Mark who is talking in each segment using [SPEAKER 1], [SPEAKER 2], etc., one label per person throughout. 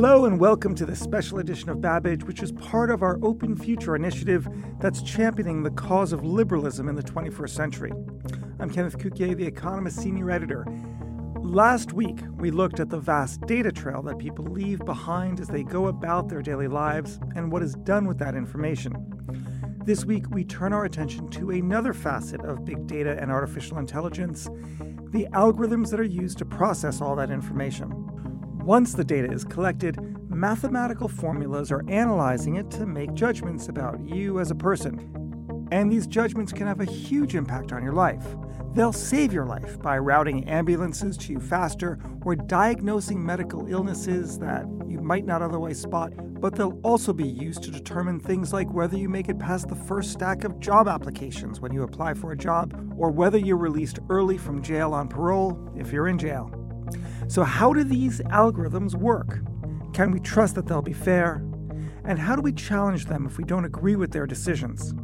[SPEAKER 1] Hello and welcome to this special edition of Babbage, which is part of our Open Future initiative that's championing the cause of liberalism in the 21st century. I'm Kenneth Cukier, the Economist senior editor. Last week, we looked at the vast data trail that people leave behind as they go about their daily lives and what is done with that information. This week, we turn our attention to another facet of big data and artificial intelligence the algorithms that are used to process all that information. Once the data is collected, mathematical formulas are analyzing it to make judgments about you as a person. And these judgments can have a huge impact on your life. They'll save your life by routing ambulances to you faster or diagnosing medical illnesses that you might not otherwise spot, but they'll also be used to determine things like whether you make it past the first stack of job applications when you apply for a job, or whether you're released early from jail on parole if you're in jail. So, how do these algorithms work? Can we trust that they'll be fair? And how do we challenge them if we don't agree with their decisions?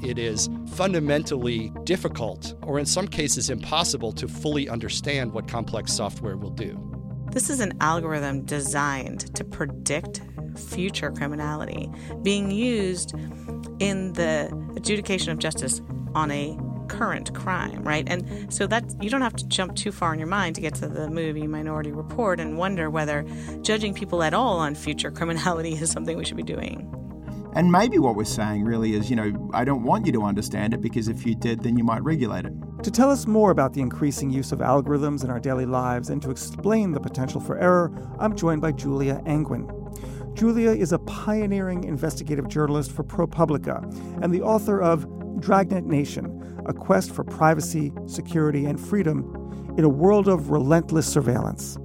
[SPEAKER 2] It is fundamentally difficult, or in some cases impossible, to fully understand what complex software will do.
[SPEAKER 3] This is an algorithm designed to predict future criminality being used in the adjudication of justice on a current crime, right? And so that you don't have to jump too far in your mind to get to the movie Minority Report and wonder whether judging people at all on future criminality is something we should be doing.
[SPEAKER 4] And maybe what we're saying really is, you know, I don't want you to understand it because if you did, then you might regulate it.
[SPEAKER 1] To tell us more about the increasing use of algorithms in our daily lives and to explain the potential for error, I'm joined by Julia Angwin. Julia is a pioneering investigative journalist for ProPublica and the author of Dragnet Nation, a quest for privacy, security, and freedom in a world of relentless surveillance.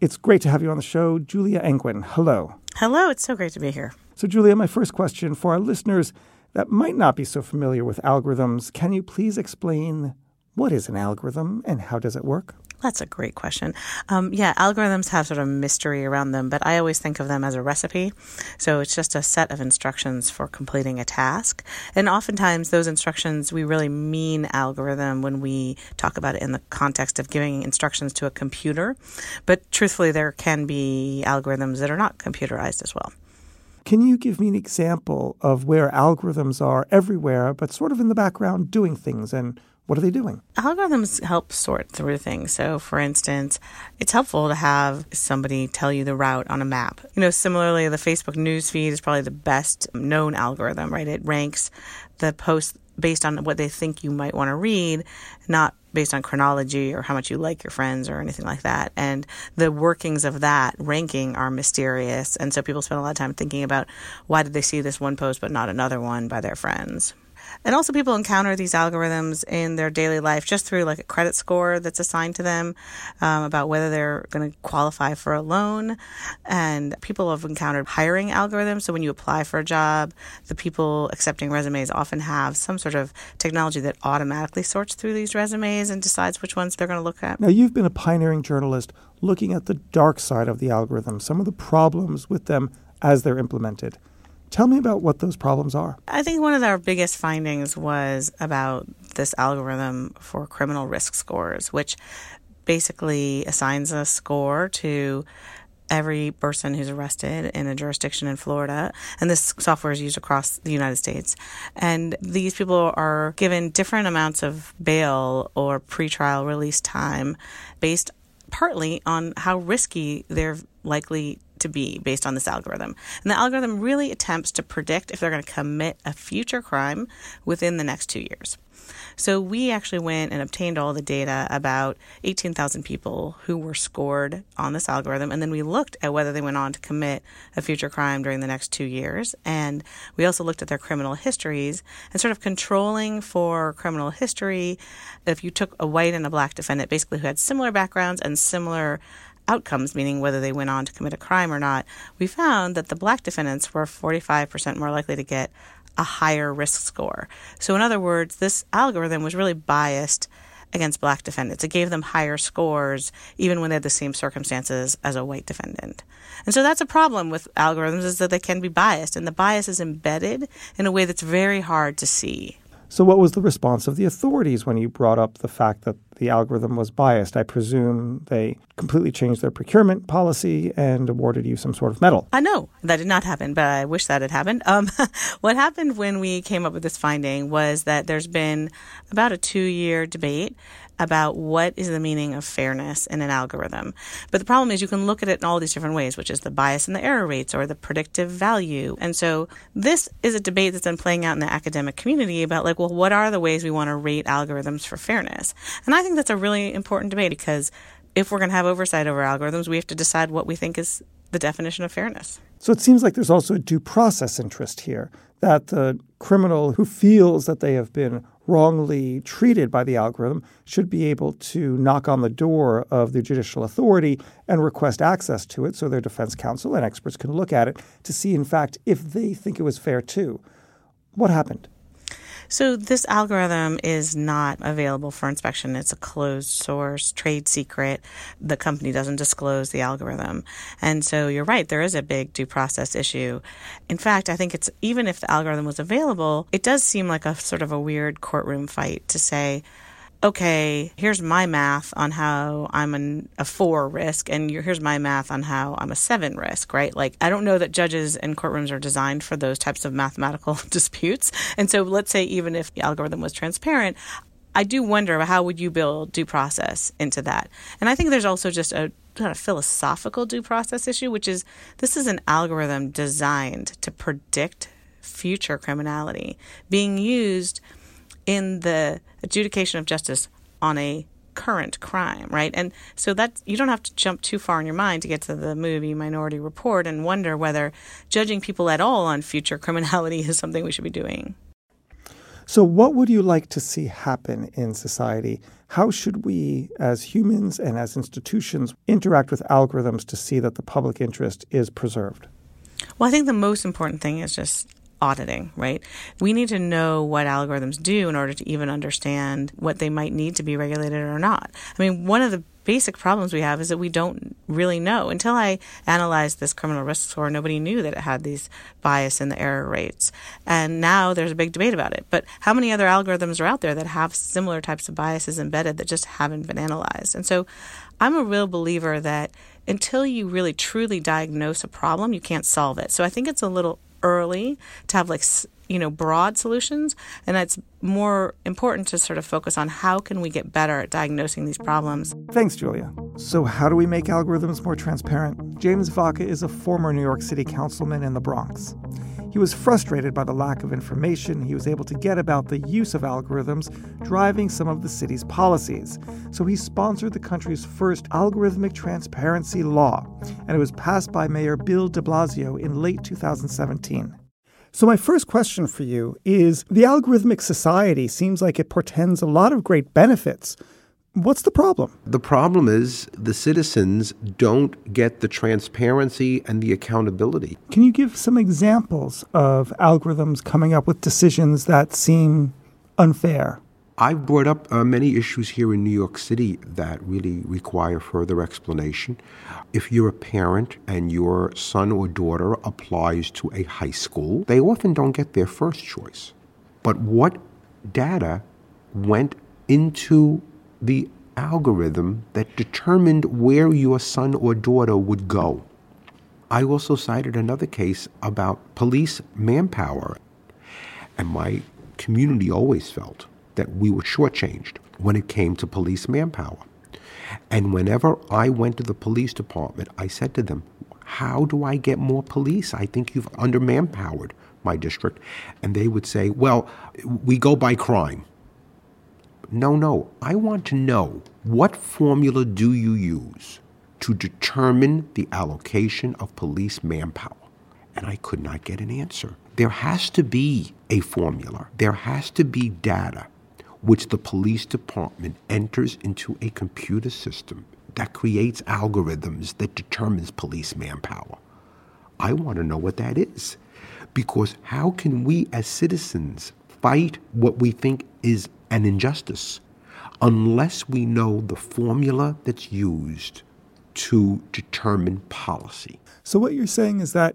[SPEAKER 1] It's great to have you on the show, Julia Angwin. Hello.
[SPEAKER 3] Hello, it's so great to be here.
[SPEAKER 1] So, Julia, my first question for our listeners that might not be so familiar with algorithms, can you please explain what is an algorithm and how does it work?
[SPEAKER 3] That's a great question. Um, yeah, algorithms have sort of mystery around them, but I always think of them as a recipe. So it's just a set of instructions for completing a task. And oftentimes, those instructions, we really mean algorithm when we talk about it in the context of giving instructions to a computer. But truthfully, there can be algorithms that are not computerized as well.
[SPEAKER 1] Can you give me an example of where algorithms are everywhere, but sort of in the background doing things and what are they doing?
[SPEAKER 3] Algorithms help sort through things. So, for instance, it's helpful to have somebody tell you the route on a map. You know, similarly, the Facebook news feed is probably the best known algorithm, right? It ranks the posts based on what they think you might want to read, not based on chronology or how much you like your friends or anything like that. And the workings of that ranking are mysterious. And so people spend a lot of time thinking about why did they see this one post but not another one by their friends. And also, people encounter these algorithms in their daily life just through like a credit score that's assigned to them um, about whether they're going to qualify for a loan. And people have encountered hiring algorithms. So when you apply for a job, the people accepting resumes often have some sort of technology that automatically sorts through these resumes and decides which ones they're going to look at.
[SPEAKER 1] Now, you've been a pioneering journalist looking at the dark side of the algorithm, some of the problems with them as they're implemented. Tell me about what those problems are.
[SPEAKER 3] I think one of our biggest findings was about this algorithm for criminal risk scores, which basically assigns a score to every person who's arrested in a jurisdiction in Florida. And this software is used across the United States. And these people are given different amounts of bail or pretrial release time based partly on how risky they're likely to be based on this algorithm. And the algorithm really attempts to predict if they're going to commit a future crime within the next two years. So we actually went and obtained all the data about 18,000 people who were scored on this algorithm, and then we looked at whether they went on to commit a future crime during the next two years. And we also looked at their criminal histories and sort of controlling for criminal history. If you took a white and a black defendant, basically who had similar backgrounds and similar outcomes, meaning whether they went on to commit a crime or not, we found that the black defendants were 45% more likely to get a higher risk score. So, in other words, this algorithm was really biased against black defendants. It gave them higher scores even when they had the same circumstances as a white defendant. And so that's a problem with algorithms is that they can be biased and the bias is embedded in a way that's very hard to see.
[SPEAKER 1] So, what was the response of the authorities when you brought up the fact that the algorithm was biased? I presume they completely changed their procurement policy and awarded you some sort of medal.
[SPEAKER 3] I know that did not happen, but I wish that had happened. Um, what happened when we came up with this finding was that there's been about a two year debate about what is the meaning of fairness in an algorithm. But the problem is you can look at it in all these different ways, which is the bias and the error rates or the predictive value. And so this is a debate that's been playing out in the academic community about like, well, what are the ways we want to rate algorithms for fairness? And I think that's a really important debate because if we're going to have oversight over algorithms, we have to decide what we think is the definition of fairness.
[SPEAKER 1] So it seems like there's also a due process interest here that the criminal who feels that they have been wrongly treated by the algorithm should be able to knock on the door of the judicial authority and request access to it so their defense counsel and experts can look at it to see, in fact, if they think it was fair too. What happened?
[SPEAKER 3] So this algorithm is not available for inspection. It's a closed source trade secret. The company doesn't disclose the algorithm. And so you're right, there is a big due process issue. In fact, I think it's even if the algorithm was available, it does seem like a sort of a weird courtroom fight to say, okay, here's my math on how I'm an, a four risk, and here's my math on how I'm a seven risk, right? Like, I don't know that judges and courtrooms are designed for those types of mathematical disputes. And so, let's say even if the algorithm was transparent, I do wonder how would you build due process into that? And I think there's also just a kind of philosophical due process issue, which is this is an algorithm designed to predict future criminality being used in the adjudication of justice on a current crime, right? And so that you don't have to jump too far in your mind to get to the movie Minority Report and wonder whether judging people at all on future criminality is something we should be doing.
[SPEAKER 1] So, what would you like to see happen in society? How should we, as humans and as institutions, interact with algorithms to see that the public interest is preserved?
[SPEAKER 3] Well, I think the most important thing is just auditing, right? We need to know what algorithms do in order to even understand what they might need to be regulated or not. I mean, one of the basic problems we have is that we don't really know. Until I analyzed this criminal risk score, nobody knew that it had these bias and the error rates. And now there's a big debate about it. But how many other algorithms are out there that have similar types of biases embedded that just haven't been analyzed? And so I'm a real believer that until you really truly diagnose a problem, you can't solve it. So I think it's a little early to have like you know broad solutions and it's more important to sort of focus on how can we get better at diagnosing these problems.
[SPEAKER 1] Thanks julia. So how do we make algorithms more transparent? James Vacca is a former new york city councilman in the bronx he was frustrated by the lack of information he was able to get about the use of algorithms driving some of the city's policies. So he sponsored the country's first algorithmic transparency law, and it was passed by Mayor Bill de Blasio in late 2017. So, my first question for you is the algorithmic society seems like it portends a lot of great benefits. What's the problem?
[SPEAKER 5] The problem is the citizens don't get the transparency and the accountability.
[SPEAKER 1] Can you give some examples of algorithms coming up with decisions that seem unfair?
[SPEAKER 5] I've brought up uh, many issues here in New York City that really require further explanation. If you're a parent and your son or daughter applies to a high school, they often don't get their first choice. But what data went into the algorithm that determined where your son or daughter would go. I also cited another case about police manpower. And my community always felt that we were shortchanged when it came to police manpower. And whenever I went to the police department, I said to them, how do I get more police? I think you've under manpowered my district. And they would say, well, we go by crime. No, no. I want to know what formula do you use to determine the allocation of police manpower? And I could not get an answer. There has to be a formula, there has to be data which the police department enters into a computer system that creates algorithms that determines police manpower. I want to know what that is. Because how can we as citizens fight what we think is an injustice unless we know the formula that's used to determine policy?
[SPEAKER 1] So, what you're saying is that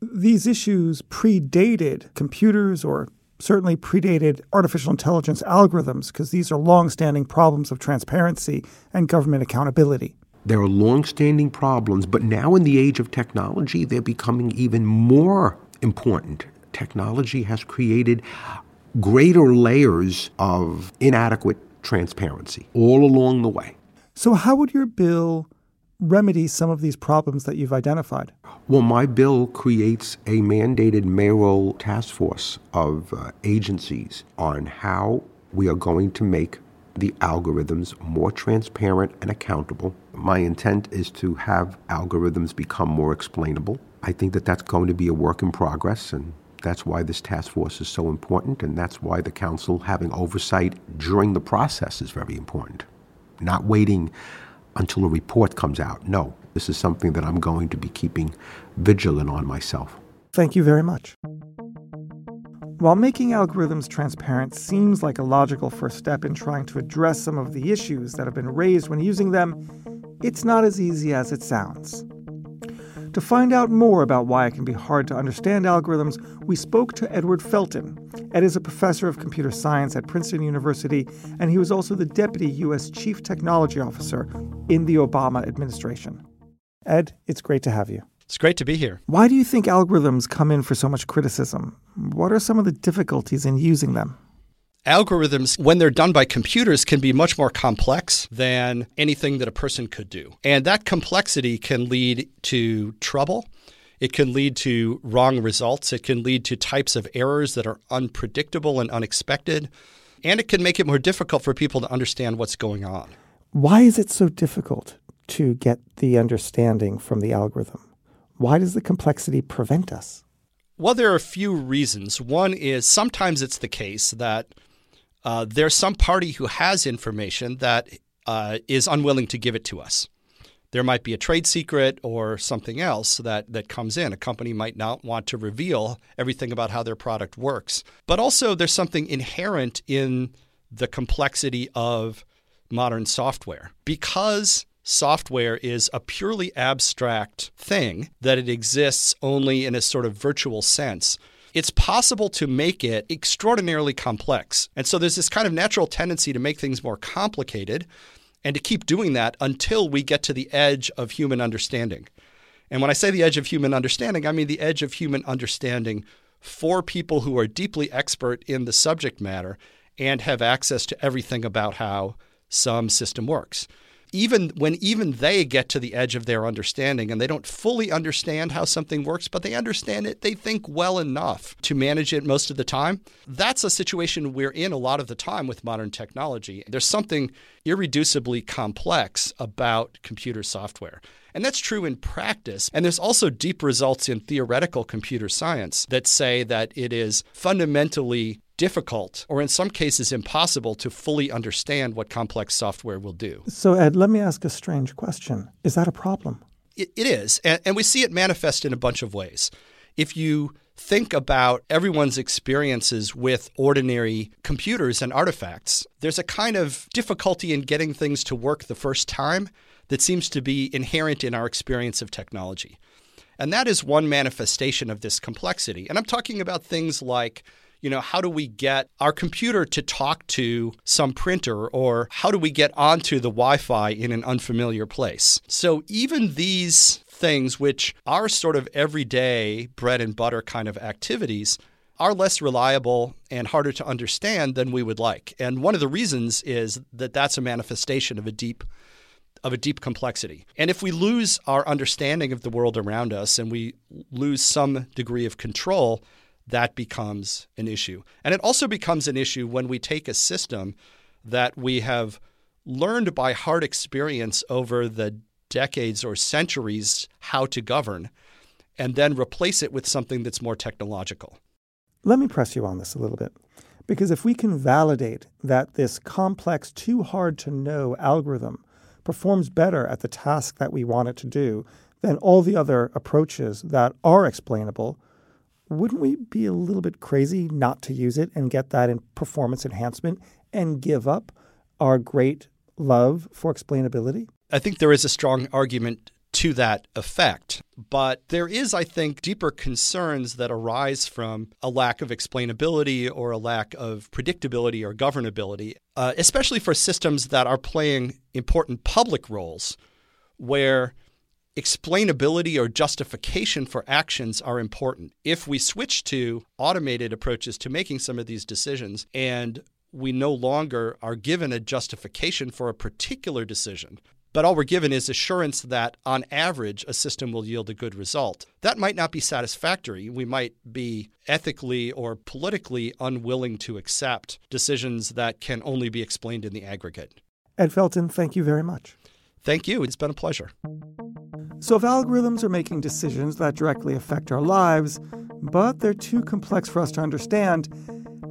[SPEAKER 1] these issues predated computers or certainly predated artificial intelligence algorithms because these are long-standing problems of transparency and government accountability.
[SPEAKER 5] There are long-standing problems, but now in the age of technology, they're becoming even more important. Technology has created greater layers of inadequate transparency all along the way.
[SPEAKER 1] So, how would your bill remedy some of these problems that you've identified?
[SPEAKER 5] Well, my bill creates a mandated mayoral task force of uh, agencies on how we are going to make the algorithms more transparent and accountable. My intent is to have algorithms become more explainable. I think that that's going to be a work in progress, and that's why this task force is so important, and that's why the council having oversight during the process is very important. Not waiting until a report comes out. No, this is something that I'm going to be keeping vigilant on myself.
[SPEAKER 1] Thank you very much. While making algorithms transparent seems like a logical first step in trying to address some of the issues that have been raised when using them, it's not as easy as it sounds. To find out more about why it can be hard to understand algorithms, we spoke to Edward Felten. Ed is a professor of computer science at Princeton University, and he was also the deputy U.S. Chief Technology Officer in the Obama administration. Ed, it's great to have you.
[SPEAKER 2] It's great to be here.
[SPEAKER 1] Why do you think algorithms come in for so much criticism? What are some of the difficulties in using them?
[SPEAKER 2] Algorithms, when they're done by computers, can be much more complex than anything that a person could do. And that complexity can lead to trouble. It can lead to wrong results. It can lead to types of errors that are unpredictable and unexpected. And it can make it more difficult for people to understand what's going on.
[SPEAKER 1] Why is it so difficult to get the understanding from the algorithm? Why does the complexity prevent us?
[SPEAKER 2] Well, there are a few reasons. One is sometimes it's the case that uh, there's some party who has information that uh, is unwilling to give it to us. There might be a trade secret or something else that, that comes in. A company might not want to reveal everything about how their product works. But also, there's something inherent in the complexity of modern software. Because software is a purely abstract thing, that it exists only in a sort of virtual sense, it's possible to make it extraordinarily complex. And so there's this kind of natural tendency to make things more complicated and to keep doing that until we get to the edge of human understanding. And when I say the edge of human understanding, I mean the edge of human understanding for people who are deeply expert in the subject matter and have access to everything about how some system works even when even they get to the edge of their understanding and they don't fully understand how something works, but they understand it, they think well enough to manage it most of the time. That's a situation we're in a lot of the time with modern technology. There's something irreducibly complex about computer software. And that's true in practice. And there's also deep results in theoretical computer science that say that it is fundamentally difficult or in some cases impossible to fully understand what complex software will do.
[SPEAKER 1] So, Ed, let me ask a strange question. Is that a problem?
[SPEAKER 2] it, it is. And, and we see it manifest in a bunch of ways. If you think about everyone's experiences with ordinary computers and artifacts, there's a kind of difficulty in getting things to work the first time that seems to be inherent in our experience of technology. And that is one manifestation of this complexity. And I'm talking about things like you know, how do we get our computer to talk to some printer or how do we get onto the Wi Fi in an unfamiliar place? So even these things, which are sort of everyday bread and butter kind of activities, are less reliable and harder to understand than we would like. And one of the reasons is that that's a manifestation of a deep of a deep complexity. And if we lose our understanding of the world around us and we lose some degree of control, that becomes an issue. And it also becomes an issue when we take a system that we have learned by hard experience over the decades or centuries how to govern and then replace it with something that's more technological.
[SPEAKER 1] Let me press you on this a little bit. Because if we can validate that this complex, too hard to know algorithm performs better at the task that we want it to do than all the other approaches that are explainable, wouldn't we be a little bit crazy not to use it and get that in performance enhancement and give up our great love for explainability?
[SPEAKER 2] I think there is a strong argument to that effect. But there is, I think, deeper concerns that arise from a lack of explainability or a lack of predictability or governability, uh, especially for systems that are playing important public roles where explainability or justification for actions are important. If we switch to automated approaches to making some of these decisions and we no longer are given a justification for a particular decision, but all we're given is assurance that on average a system will yield a good result. That might not be satisfactory. We might be ethically or politically unwilling to accept decisions that can only be explained in the aggregate.
[SPEAKER 1] Ed Felten, thank you very much.
[SPEAKER 2] Thank you. It's been a pleasure.
[SPEAKER 1] So, if algorithms are making decisions that directly affect our lives, but they're too complex for us to understand,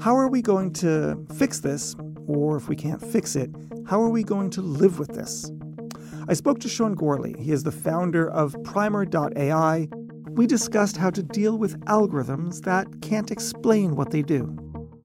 [SPEAKER 1] how are we going to fix this? Or if we can't fix it, how are we going to live with this? I spoke to Sean Gourley. He is the founder of Primer.ai. We discussed how to deal with algorithms that can't explain what they do.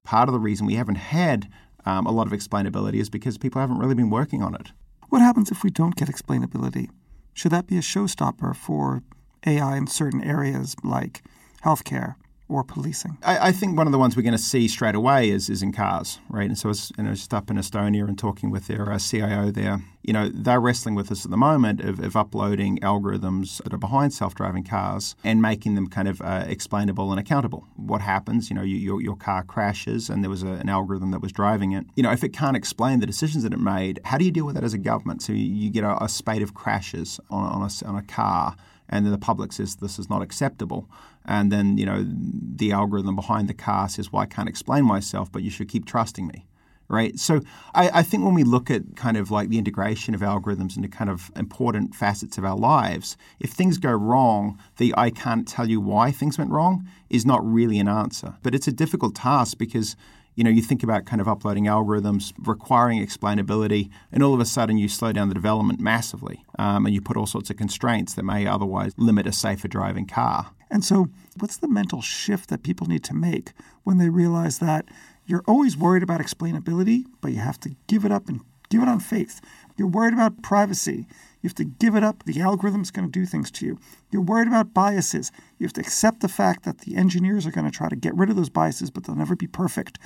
[SPEAKER 4] Part of the reason we haven't had um, a lot of explainability is because people haven't really been working on it.
[SPEAKER 1] What happens if we don't get explainability? Should that be a showstopper for AI in certain areas like healthcare or policing?
[SPEAKER 4] I, I, think one of the ones we're going to see straight away is is in cars, right? And so I was, just up in Estonia and talking with their uh, CIO there. You know, they're wrestling with this at the moment of, of uploading algorithms that are behind self-driving cars and making them kind of uh, explainable and accountable. What happens? You know, you, your, your car crashes and there was a, an algorithm that was driving it. You know, if it can't explain the decisions that it made, how do you deal with that as a government? So you, you get a, a spate of crashes on, on, a, on a car and then the public says this is not acceptable. And then, you know, the algorithm behind the car says, well, I can't explain myself, but you should keep trusting me. Right. So I, I think when we look at kind of like the integration of algorithms into kind of important facets of our lives, if things go wrong, the I can't tell you why things went wrong is not really an answer. But it's a difficult task because you know, you think about kind of uploading algorithms requiring explainability, and all of a sudden you slow down the development massively, um, and you put all sorts of constraints that may otherwise limit a safer driving car.
[SPEAKER 1] And so, what's the mental shift that people need to make when they realize that you're always worried about explainability, but you have to give it up and give it on faith? You're worried about privacy. You have to give it up. The algorithm's going to do things to you. You're worried about biases. You have to accept the fact that the engineers are going to try to get rid of those biases, but they'll never be perfect.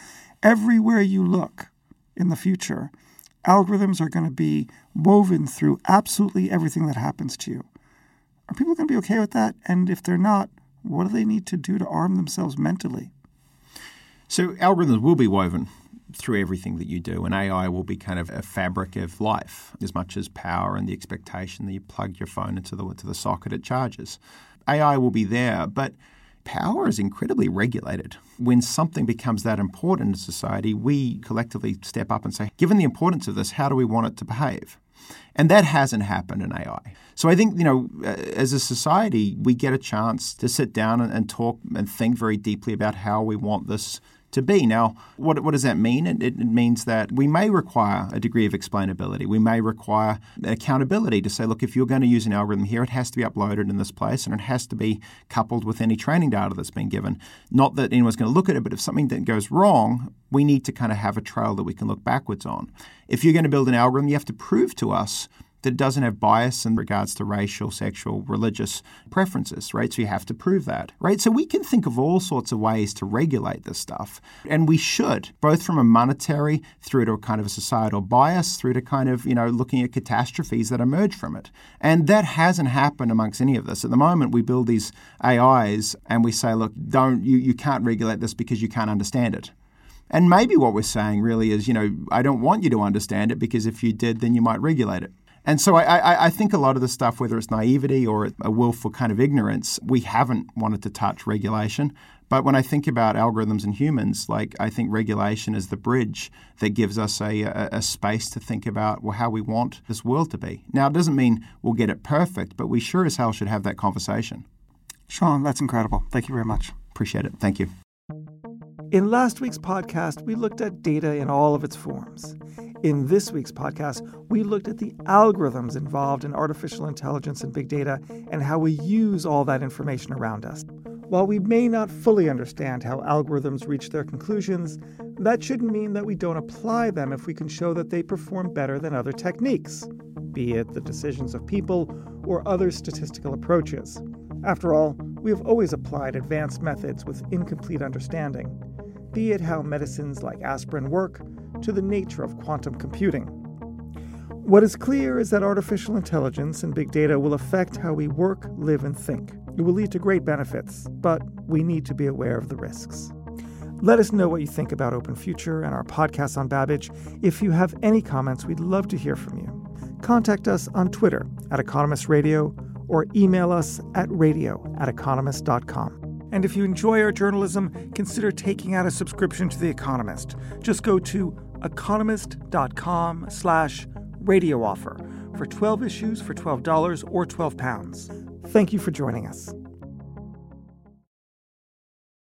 [SPEAKER 1] Everywhere you look in the future, algorithms are going to be woven through absolutely everything that happens to you. Are people going to be okay with that? And if they're not, what do they need to do to arm themselves mentally?
[SPEAKER 4] So, algorithms will be woven through everything that you do. And AI will be kind of a fabric of life as much as power and the expectation that you plug your phone into the, into the socket it charges. AI will be there, but power is incredibly regulated. When something becomes that important in society, we collectively step up and say, given the importance of this, how do we want it to behave? And that hasn't happened in AI. So I think, you know, as a society, we get a chance to sit down and, and talk and think very deeply about how we want this to be. Now, what, what does that mean? It, it, means that we may require a degree of explainability. We may require accountability to say, look, if you're going to use an algorithm here, it has to be uploaded in this place and it has to be coupled with any training data that's been given. Not that anyone's going to look at it, but if something that goes wrong, we need to kind of have a trail that we can look backwards on. If you're going to build an algorithm, you have to prove to us that doesn't have bias in regards to racial, sexual, religious preferences, right? So you have to prove that, right? So we can think of all sorts of ways to regulate this stuff, and we should, both from a monetary through to a kind of a societal bias, through to kind of, you know, looking at catastrophes that emerge from it. And that hasn't happened amongst any of this. At the moment, we build these AIs and we say, look, don't, you, you can't regulate this because you can't understand it. And maybe what we're saying really is, you know, I don't want you to understand it because if you did, then you might regulate it. And so I, I, I, think a lot of the stuff, whether it's naivety or a willful kind of ignorance, we haven't wanted to touch regulation. But when I think about algorithms and humans, like I think regulation is the bridge that gives us a, a, a, space to think about well, how we want this world to be. Now, it doesn't mean we'll get it perfect, but we sure as hell should have that conversation.
[SPEAKER 1] Sean, that's incredible. Thank you very much.
[SPEAKER 4] Appreciate it. Thank you.
[SPEAKER 1] In last week's podcast, we looked at data in all of its forms. In this week's podcast, we looked at the algorithms involved in artificial intelligence and big data and how we use all that information around us. While we may not fully understand how algorithms reach their conclusions, that shouldn't mean that we don't apply them if we can show that they perform better than other techniques, be it the decisions of people or other statistical approaches. After all, we have always applied advanced methods with incomplete understanding be it how medicines like aspirin work, to the nature of quantum computing. What is clear is that artificial intelligence and big data will affect how we work, live, and think. It will lead to great benefits, but we need to be aware of the risks. Let us know what you think about Open Future and our podcast on Babbage. If you have any comments, we'd love to hear from you. Contact us on Twitter at Economist Radio or email us at radio at economist.com. And if you enjoy our journalism, consider taking out a subscription to The Economist. Just go to economist.com slash radio offer for 12 issues for $12 or 12 pounds. Thank you for joining us.